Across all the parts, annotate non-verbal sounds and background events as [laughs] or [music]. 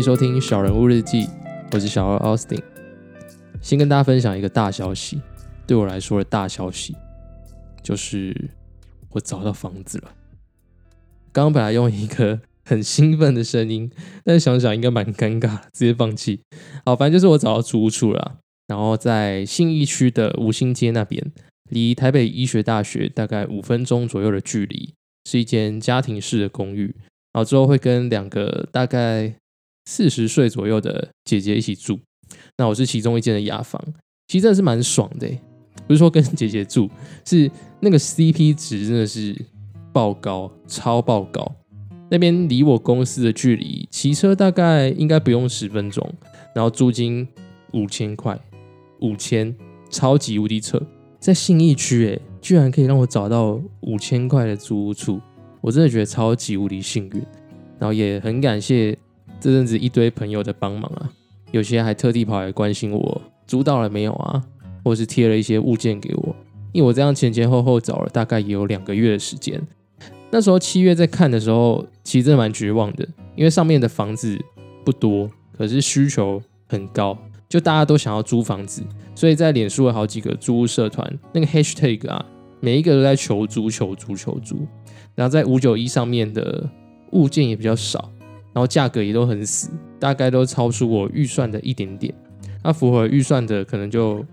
迎收听小人物日记，我是小二 Austin。先跟大家分享一个大消息，对我来说的大消息就是我找到房子了。刚刚本来用一个很兴奋的声音，但是想想应该蛮尴尬，直接放弃。好，反正就是我找到租屋处了，然后在信义区的五星街那边，离台北医学大学大概五分钟左右的距离，是一间家庭式的公寓。然后之后会跟两个大概四十岁左右的姐姐一起住，那我是其中一间的雅房，其实真的是蛮爽的，不是说跟姐姐住，是那个 CP 值真的是爆高，超爆高。那边离我公司的距离，骑车大概应该不用十分钟，然后租金五千块，五千，超级无敌扯，在信义区哎，居然可以让我找到五千块的租屋处。我真的觉得超级无敌幸运，然后也很感谢这阵子一堆朋友的帮忙啊，有些还特地跑来关心我租到了没有啊，或是贴了一些物件给我，因为我这样前前后后找了大概也有两个月的时间。那时候七月在看的时候，其实真的蛮绝望的，因为上面的房子不多，可是需求很高，就大家都想要租房子，所以在脸书有好几个租屋社团，那个 hashtag 啊，每一个都在求租、求租、求租。然后在五九一上面的物件也比较少，然后价格也都很死，大概都超出我预算的一点点。那符合预算的可能就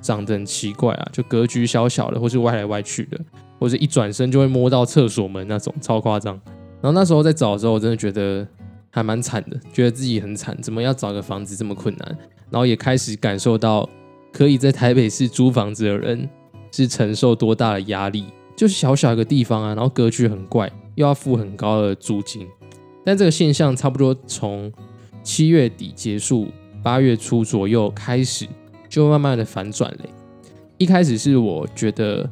长得很奇怪啊，就格局小小的，或是歪来歪去的，或者一转身就会摸到厕所门那种，超夸张。然后那时候在找的时候，我真的觉得还蛮惨的，觉得自己很惨，怎么要找个房子这么困难？然后也开始感受到可以在台北市租房子的人是承受多大的压力。就小小一个地方啊，然后格局很怪，又要付很高的租金。但这个现象差不多从七月底结束，八月初左右开始，就慢慢的反转嘞。一开始是我觉得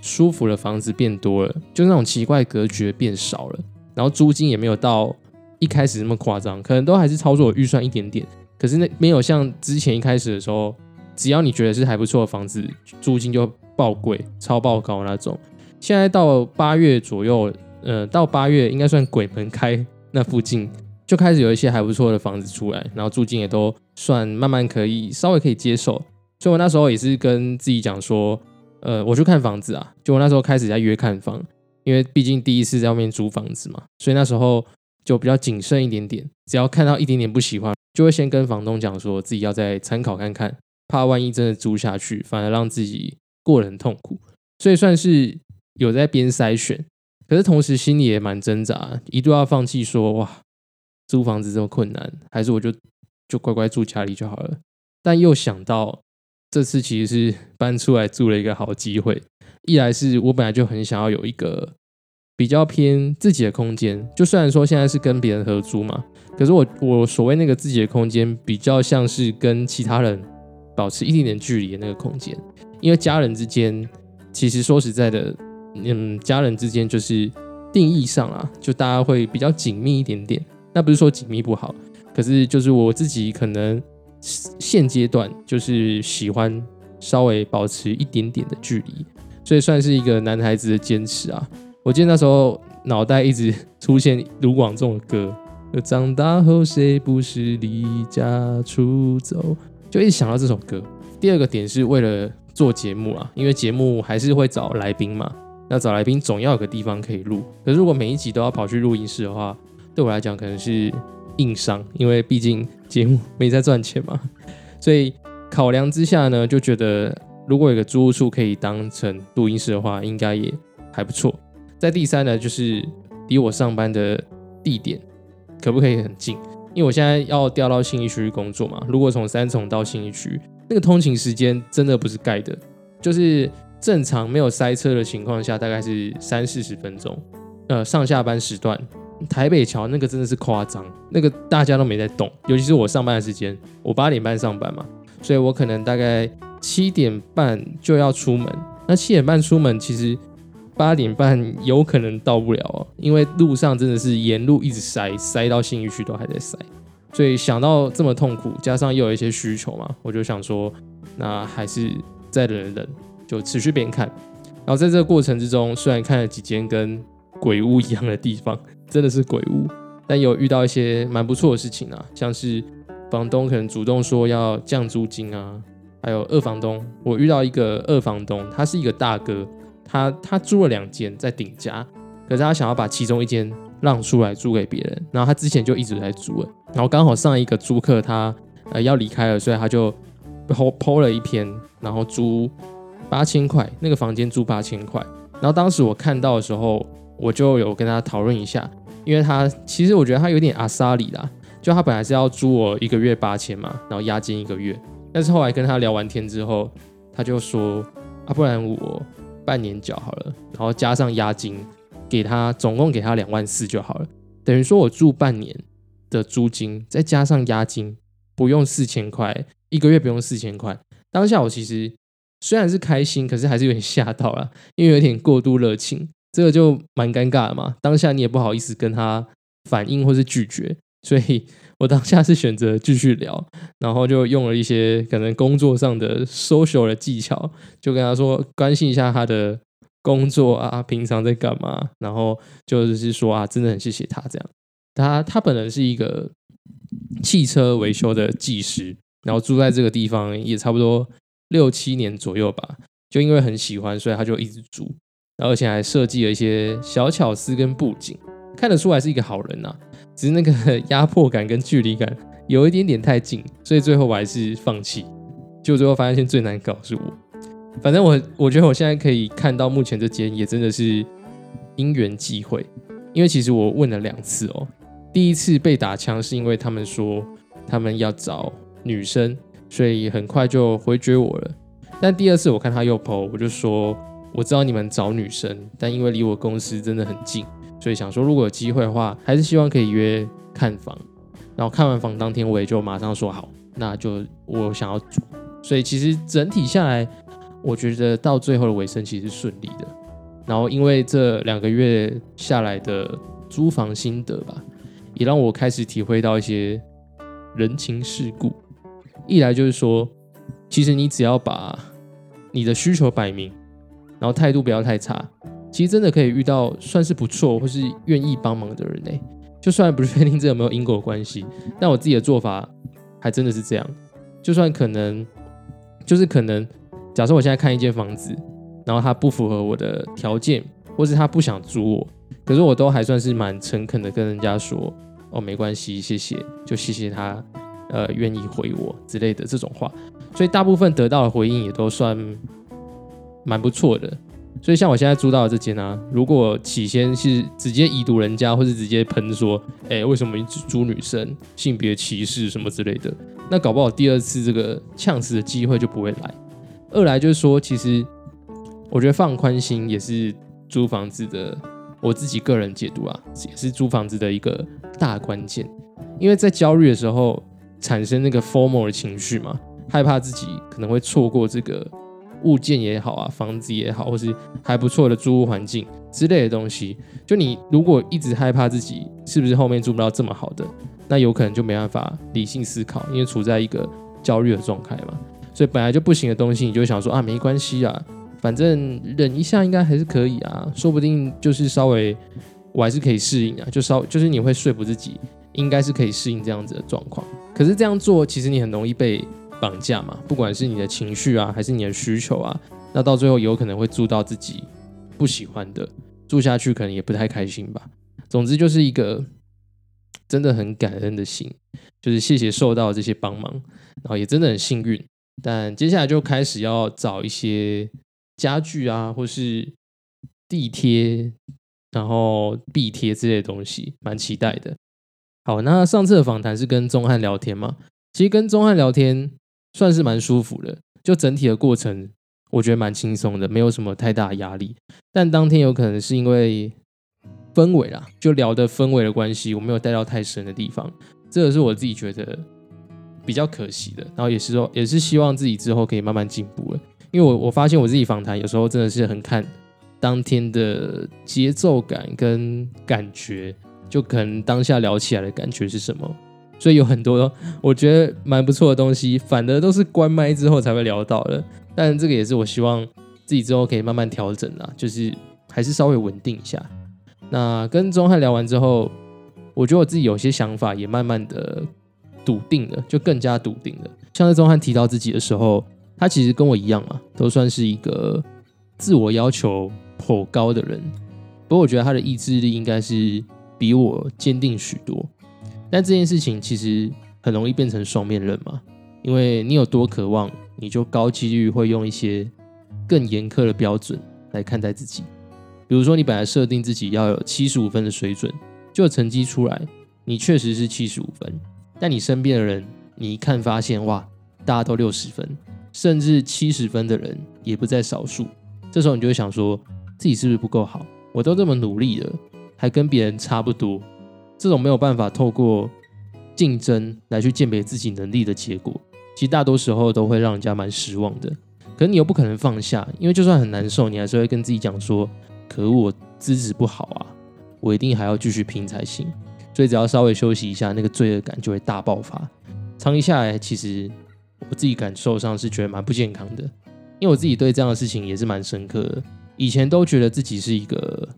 舒服的房子变多了，就那种奇怪格局变少了，然后租金也没有到一开始那么夸张，可能都还是操作预算一点点。可是那没有像之前一开始的时候，只要你觉得是还不错的房子，租金就爆贵、超爆高那种。现在到八月左右，呃，到八月应该算鬼门开那附近，就开始有一些还不错的房子出来，然后租金也都算慢慢可以稍微可以接受。所以我那时候也是跟自己讲说，呃，我去看房子啊，就我那时候开始在约看房，因为毕竟第一次在外面租房子嘛，所以那时候就比较谨慎一点点，只要看到一点点不喜欢，就会先跟房东讲说自己要再参考看看，怕万一真的租下去，反而让自己过得很痛苦，所以算是。有在边筛选，可是同时心里也蛮挣扎，一度要放弃说哇，租房子这么困难，还是我就就乖乖住家里就好了。但又想到这次其实是搬出来住了一个好机会，一来是我本来就很想要有一个比较偏自己的空间，就虽然说现在是跟别人合租嘛，可是我我所谓那个自己的空间，比较像是跟其他人保持一点点距离的那个空间，因为家人之间其实说实在的。嗯，家人之间就是定义上啊，就大家会比较紧密一点点。那不是说紧密不好，可是就是我自己可能现阶段就是喜欢稍微保持一点点的距离，所以算是一个男孩子的坚持啊。我记得那时候脑袋一直出现卢广仲的歌，长大后谁不是离家出走，就一直想到这首歌。第二个点是为了做节目啊，因为节目还是会找来宾嘛。那找来宾总要有个地方可以录，可是如果每一集都要跑去录音室的话，对我来讲可能是硬伤，因为毕竟节目没在赚钱嘛。[laughs] 所以考量之下呢，就觉得如果有个租屋处可以当成录音室的话，应该也还不错。在第三呢，就是离我上班的地点可不可以很近？因为我现在要调到信义区工作嘛，如果从三重到信义区，那个通勤时间真的不是盖的，就是。正常没有塞车的情况下，大概是三四十分钟。呃，上下班时段，台北桥那个真的是夸张，那个大家都没在动。尤其是我上班的时间，我八点半上班嘛，所以我可能大概七点半就要出门。那七点半出门，其实八点半有可能到不了哦，因为路上真的是沿路一直塞，塞到信义区都还在塞。所以想到这么痛苦，加上又有一些需求嘛，我就想说，那还是再忍忍。就持续边看，然后在这个过程之中，虽然看了几间跟鬼屋一样的地方，真的是鬼屋，但有遇到一些蛮不错的事情啊，像是房东可能主动说要降租金啊，还有二房东，我遇到一个二房东，他是一个大哥，他他租了两间在顶家，可是他想要把其中一间让出来租给别人，然后他之前就一直在租了，然后刚好上一个租客他呃要离开了，所以他就抛抛了一篇，然后租八千块，那个房间租八千块，然后当时我看到的时候，我就有跟他讨论一下。因为他其实我觉得他有点阿萨里啦，就他本来是要租我一个月八千嘛，然后押金一个月，但是后来跟他聊完天之后，他就说啊，不然我半年缴好了，然后加上押金给他，总共给他两万四就好了，等于说我住半年的租金，再加上押金不用四千块，一个月不用四千块。当下我其实虽然是开心，可是还是有点吓到了，因为有点过度热情。这个就蛮尴尬的嘛，当下你也不好意思跟他反应或是拒绝，所以我当下是选择继续聊，然后就用了一些可能工作上的 social 的技巧，就跟他说关心一下他的工作啊，平常在干嘛，然后就是说啊，真的很谢谢他这样。他他本人是一个汽车维修的技师，然后住在这个地方也差不多六七年左右吧，就因为很喜欢，所以他就一直住。而且还设计了一些小巧思跟布景，看得出来是一个好人呐。只是那个压迫感跟距离感有一点点太近，所以最后我还是放弃。就最后发现最难搞是我。反正我我觉得我现在可以看到目前这间也真的是因缘际会，因为其实我问了两次哦。第一次被打枪是因为他们说他们要找女生，所以很快就回绝我了。但第二次我看他又 PO，我就说。我知道你们找女生，但因为离我公司真的很近，所以想说如果有机会的话，还是希望可以约看房。然后看完房当天，我也就马上说好，那就我想要租。所以其实整体下来，我觉得到最后的尾声其实是顺利的。然后因为这两个月下来的租房心得吧，也让我开始体会到一些人情世故。一来就是说，其实你只要把你的需求摆明。然后态度不要太差，其实真的可以遇到算是不错或是愿意帮忙的人呢。就算不确定这有没有因果关系，但我自己的做法还真的是这样。就算可能，就是可能，假设我现在看一间房子，然后他不符合我的条件，或是他不想租我，可是我都还算是蛮诚恳的跟人家说，哦，没关系，谢谢，就谢谢他，呃，愿意回我之类的这种话。所以大部分得到的回应也都算。蛮不错的，所以像我现在租到的这间呢，如果起先是直接已读人家，或是直接喷说，哎，为什么你只租女生，性别歧视什么之类的，那搞不好第二次这个呛死的机会就不会来。二来就是说，其实我觉得放宽心也是租房子的，我自己个人解读啊，也是租房子的一个大关键，因为在焦虑的时候产生那个 formal 的情绪嘛，害怕自己可能会错过这个。物件也好啊，房子也好，或是还不错的租屋环境之类的东西，就你如果一直害怕自己是不是后面租不到这么好的，那有可能就没办法理性思考，因为处在一个焦虑的状态嘛。所以本来就不行的东西，你就想说啊，没关系啊，反正忍一下应该还是可以啊，说不定就是稍微我还是可以适应啊，就稍就是你会说服自己，应该是可以适应这样子的状况。可是这样做，其实你很容易被。绑架嘛，不管是你的情绪啊，还是你的需求啊，那到最后有可能会住到自己不喜欢的，住下去可能也不太开心吧。总之就是一个真的很感恩的心，就是谢谢受到这些帮忙，然后也真的很幸运。但接下来就开始要找一些家具啊，或是地贴，然后壁贴之类的东西，蛮期待的。好，那上次的访谈是跟钟汉聊天嘛？其实跟钟汉聊天。算是蛮舒服的，就整体的过程，我觉得蛮轻松的，没有什么太大压力。但当天有可能是因为氛围啦，就聊的氛围的关系，我没有带到太深的地方，这个是我自己觉得比较可惜的。然后也是说，也是希望自己之后可以慢慢进步了。因为我我发现我自己访谈有时候真的是很看当天的节奏感跟感觉，就可能当下聊起来的感觉是什么。所以有很多 [laughs] 我觉得蛮不错的东西，反而都是关麦之后才会聊到的。但这个也是我希望自己之后可以慢慢调整啦，就是还是稍微稳定一下。那跟钟汉聊完之后，我觉得我自己有些想法也慢慢的笃定了，就更加笃定了。像是钟汉提到自己的时候，他其实跟我一样嘛，都算是一个自我要求颇高的人。不过我觉得他的意志力应该是比我坚定许多。但这件事情其实很容易变成双面刃嘛，因为你有多渴望，你就高几率会用一些更严苛的标准来看待自己。比如说，你本来设定自己要有七十五分的水准。就成绩出来，你确实是七十五分，但你身边的人，你一看发现，哇，大家都六十分，甚至七十分的人也不在少数。这时候你就会想说，自己是不是不够好？我都这么努力了，还跟别人差不多。这种没有办法透过竞争来去鉴别自己能力的结果，其实大多时候都会让人家蛮失望的。可你又不可能放下，因为就算很难受，你还是会跟自己讲说，可，我资质不好啊。我一定还要继续拼才行，所以只要稍微休息一下，那个罪恶感就会大爆发。长期下来，其实我自己感受上是觉得蛮不健康的，因为我自己对这样的事情也是蛮深刻的。以前都觉得自己是一个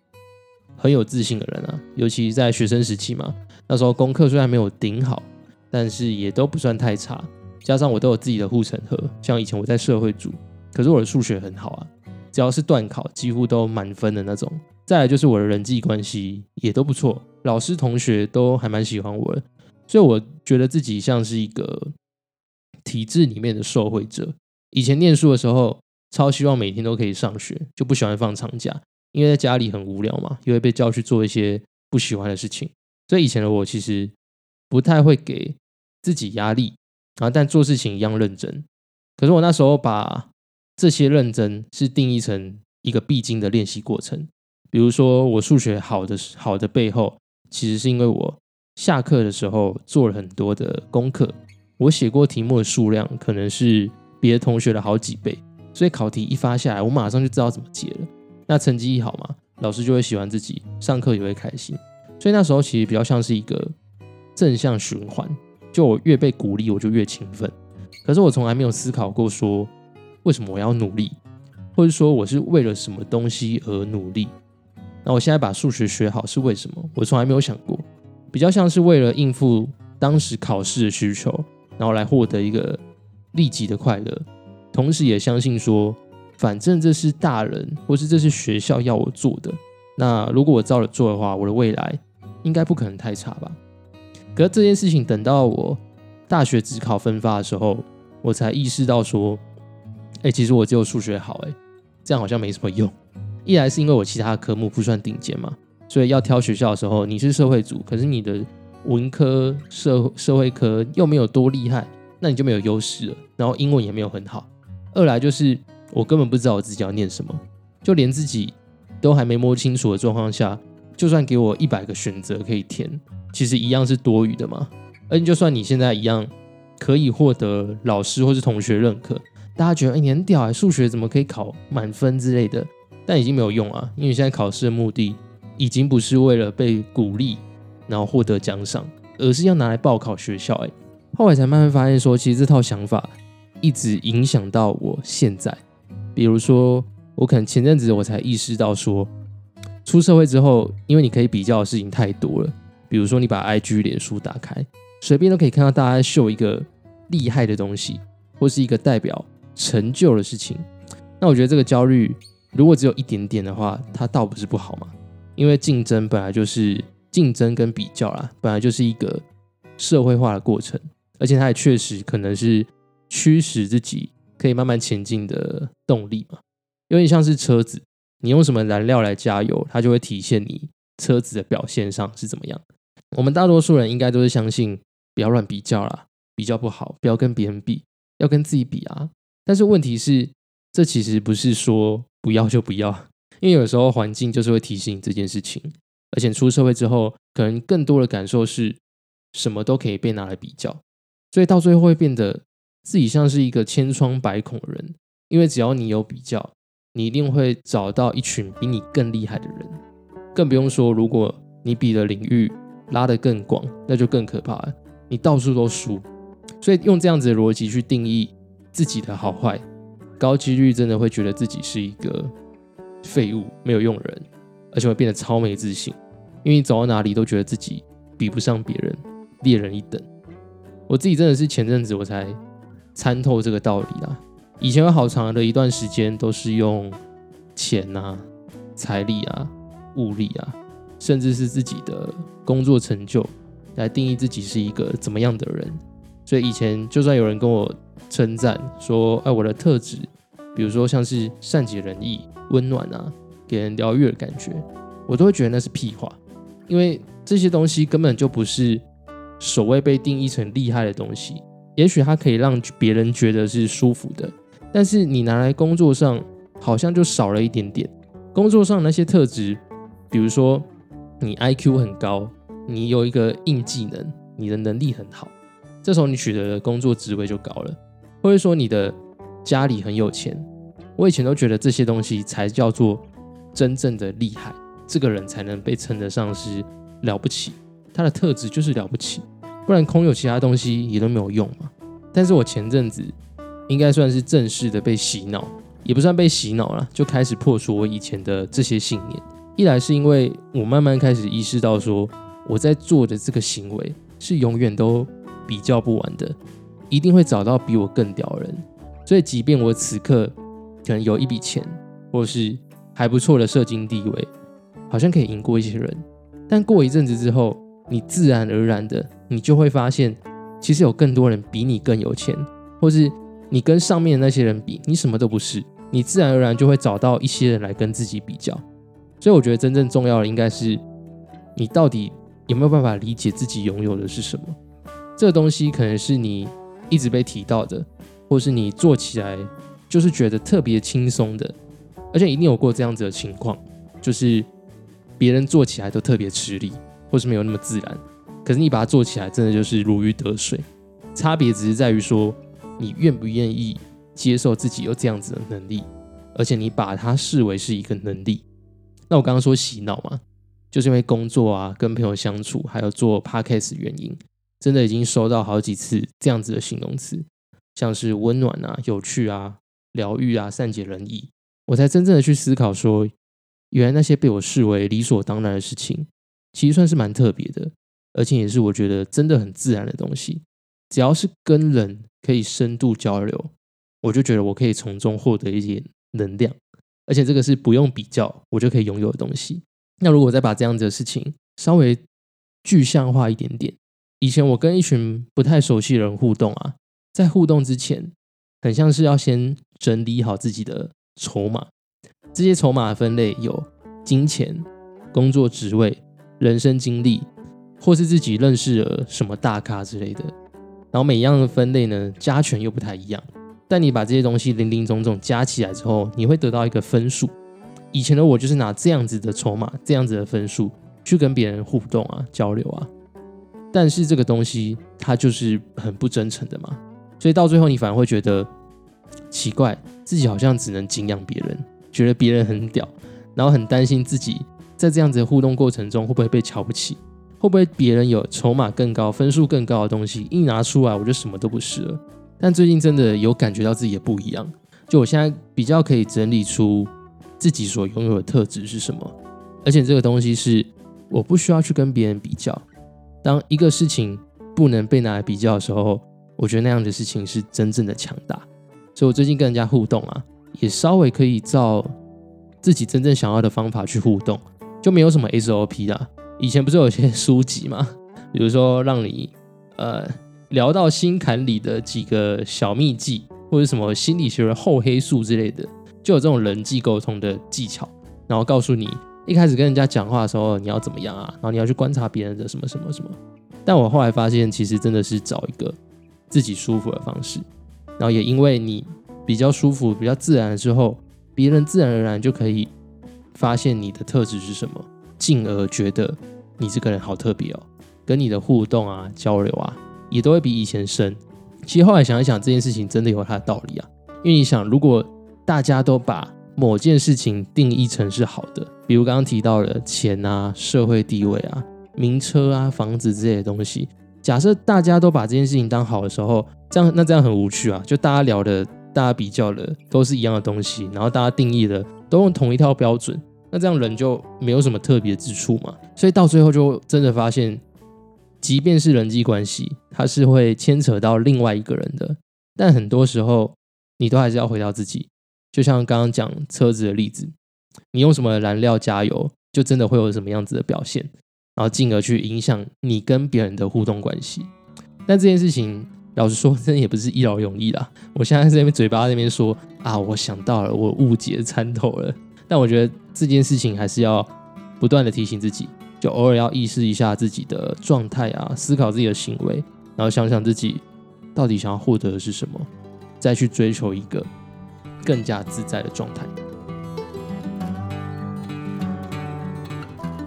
很有自信的人啊，尤其在学生时期嘛，那时候功课虽然没有顶好，但是也都不算太差。加上我都有自己的护城河，像以前我在社会组，可是我的数学很好啊，只要是段考几乎都满分的那种。再来就是我的人际关系也都不错，老师同学都还蛮喜欢我的，所以我觉得自己像是一个体制里面的受惠者。以前念书的时候，超希望每天都可以上学，就不喜欢放长假，因为在家里很无聊嘛，又会被叫去做一些不喜欢的事情。所以以前的我其实不太会给自己压力啊，但做事情一样认真。可是我那时候把这些认真是定义成一个必经的练习过程。比如说，我数学好的好的背后，其实是因为我下课的时候做了很多的功课，我写过题目的数量可能是别的同学的好几倍，所以考题一发下来，我马上就知道怎么解了。那成绩一好嘛，老师就会喜欢自己，上课也会开心。所以那时候其实比较像是一个正向循环，就我越被鼓励，我就越勤奋。可是我从来没有思考过说，为什么我要努力，或者说我是为了什么东西而努力。那我现在把数学学好是为什么？我从来没有想过，比较像是为了应付当时考试的需求，然后来获得一个立即的快乐，同时也相信说，反正这是大人或是这是学校要我做的，那如果我照着做的话，我的未来应该不可能太差吧。可是这件事情等到我大学只考分发的时候，我才意识到说，哎，其实我只有数学好，哎，这样好像没什么用。一来是因为我其他科目不算顶尖嘛，所以要挑学校的时候，你是社会组，可是你的文科社社会科又没有多厉害，那你就没有优势了。然后英文也没有很好。二来就是我根本不知道我自己要念什么，就连自己都还没摸清楚的状况下，就算给我一百个选择可以填，其实一样是多余的嘛。而就算你现在一样可以获得老师或是同学认可，大家觉得哎你很屌哎，数学怎么可以考满分之类的。但已经没有用啊，因为现在考试的目的已经不是为了被鼓励，然后获得奖赏，而是要拿来报考学校。哎，后来才慢慢发现说，其实这套想法一直影响到我现在。比如说，我可能前阵子我才意识到说，出社会之后，因为你可以比较的事情太多了。比如说，你把 IG、脸书打开，随便都可以看到大家秀一个厉害的东西，或是一个代表成就的事情。那我觉得这个焦虑。如果只有一点点的话，它倒不是不好嘛。因为竞争本来就是竞争跟比较啦，本来就是一个社会化的过程，而且它也确实可能是驱使自己可以慢慢前进的动力嘛。有点像是车子，你用什么燃料来加油，它就会体现你车子的表现上是怎么样。我们大多数人应该都是相信不要乱比较啦，比较不好，不要跟别人比，要跟自己比啊。但是问题是，这其实不是说。不要就不要，因为有时候环境就是会提醒你这件事情，而且出社会之后，可能更多的感受是什么都可以被拿来比较，所以到最后会变得自己像是一个千疮百孔的人，因为只要你有比较，你一定会找到一群比你更厉害的人，更不用说如果你比的领域拉得更广，那就更可怕了，你到处都输，所以用这样子的逻辑去定义自己的好坏。高几率真的会觉得自己是一个废物、没有用人，而且会变得超没自信，因为你走到哪里都觉得自己比不上别人，猎人一等。我自己真的是前阵子我才参透这个道理啦。以前有好长的一段时间都是用钱啊、财力啊、物力啊，甚至是自己的工作成就来定义自己是一个怎么样的人。所以以前就算有人跟我称赞说：“哎，我的特质，比如说像是善解人意、温暖啊，给人疗愈的感觉，我都会觉得那是屁话，因为这些东西根本就不是所谓被定义成厉害的东西。也许它可以让别人觉得是舒服的。”但是你拿来工作上，好像就少了一点点。工作上那些特质，比如说你 IQ 很高，你有一个硬技能，你的能力很好，这时候你取得的工作职位就高了。或者说你的家里很有钱，我以前都觉得这些东西才叫做真正的厉害，这个人才能被称得上是了不起，他的特质就是了不起，不然空有其他东西也都没有用嘛。但是我前阵子。应该算是正式的被洗脑，也不算被洗脑了，就开始破除我以前的这些信念。一来是因为我慢慢开始意识到，说我在做的这个行为是永远都比较不完的，一定会找到比我更屌人。所以，即便我此刻可能有一笔钱，或是还不错的社经地位，好像可以赢过一些人，但过一阵子之后，你自然而然的，你就会发现，其实有更多人比你更有钱，或是。你跟上面的那些人比，你什么都不是，你自然而然就会找到一些人来跟自己比较。所以我觉得真正重要的应该是，你到底有没有办法理解自己拥有的是什么？这个东西可能是你一直被提到的，或是你做起来就是觉得特别轻松的，而且一定有过这样子的情况，就是别人做起来都特别吃力，或是没有那么自然，可是你把它做起来，真的就是如鱼得水。差别只是在于说。你愿不愿意接受自己有这样子的能力，而且你把它视为是一个能力？那我刚刚说洗脑嘛，就是因为工作啊、跟朋友相处，还有做 podcast 原因，真的已经收到好几次这样子的形容词，像是温暖啊、有趣啊、疗愈啊、善解人意，我才真正的去思考说，原来那些被我视为理所当然的事情，其实算是蛮特别的，而且也是我觉得真的很自然的东西。只要是跟人可以深度交流，我就觉得我可以从中获得一些能量，而且这个是不用比较我就可以拥有的东西。那如果再把这样子的事情稍微具象化一点点，以前我跟一群不太熟悉的人互动啊，在互动之前，很像是要先整理好自己的筹码。这些筹码分类有金钱、工作职位、人生经历，或是自己认识了什么大咖之类的。然后每一样的分类呢，加权又不太一样。但你把这些东西零零总总加起来之后，你会得到一个分数。以前的我就是拿这样子的筹码，这样子的分数去跟别人互动啊、交流啊。但是这个东西它就是很不真诚的嘛，所以到最后你反而会觉得奇怪，自己好像只能敬仰别人，觉得别人很屌，然后很担心自己在这样子的互动过程中会不会被瞧不起。会不会别人有筹码更高、分数更高的东西一拿出来，我就什么都不是了？但最近真的有感觉到自己也不一样，就我现在比较可以整理出自己所拥有的特质是什么，而且这个东西是我不需要去跟别人比较。当一个事情不能被拿来比较的时候，我觉得那样的事情是真正的强大。所以我最近跟人家互动啊，也稍微可以照自己真正想要的方法去互动，就没有什么 SOP 啦。以前不是有些书籍吗？[laughs] 比如说让你呃聊到心坎里的几个小秘技，或者什么心理学的厚黑素之类的，就有这种人际沟通的技巧，然后告诉你一开始跟人家讲话的时候你要怎么样啊，然后你要去观察别人的什么什么什么。但我后来发现，其实真的是找一个自己舒服的方式，然后也因为你比较舒服、比较自然了之后，别人自然而然就可以发现你的特质是什么。进而觉得你这个人好特别哦，跟你的互动啊、交流啊，也都会比以前深。其实后来想一想，这件事情真的有它的道理啊。因为你想，如果大家都把某件事情定义成是好的，比如刚刚提到的钱啊、社会地位啊、名车啊、房子之类的东西，假设大家都把这件事情当好的时候，这样那这样很无趣啊。就大家聊的、大家比较的都是一样的东西，然后大家定义的都用同一套标准。那这样人就没有什么特别之处嘛，所以到最后就真的发现，即便是人际关系，它是会牵扯到另外一个人的，但很多时候你都还是要回到自己。就像刚刚讲车子的例子，你用什么燃料加油，就真的会有什么样子的表现，然后进而去影响你跟别人的互动关系。但这件事情，老实说，真的也不是一劳永逸啦。我现在在那边嘴巴那边说啊，我想到了，我误解参透了。但我觉得这件事情还是要不断的提醒自己，就偶尔要意识一下自己的状态啊，思考自己的行为，然后想想自己到底想要获得的是什么，再去追求一个更加自在的状态。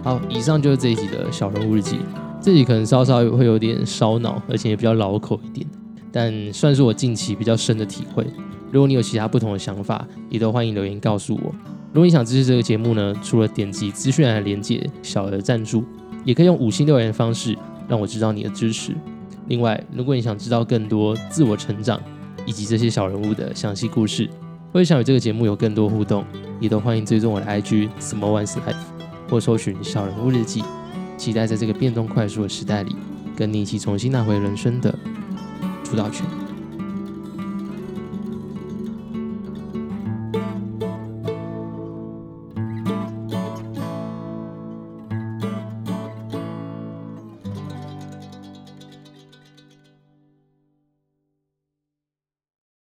好，以上就是这一集的小人物日记。这集可能稍稍会有点烧脑，而且也比较老口一点，但算是我近期比较深的体会。如果你有其他不同的想法，也都欢迎留言告诉我。如果你想支持这个节目呢，除了点击资讯栏的连接小额赞助，也可以用五星留言的方式让我知道你的支持。另外，如果你想知道更多自我成长以及这些小人物的详细故事，或者想与这个节目有更多互动，也都欢迎追踪我的 IG Small Ones Life 或搜寻小人物日记。期待在这个变动快速的时代里，跟你一起重新拿回人生的主导权。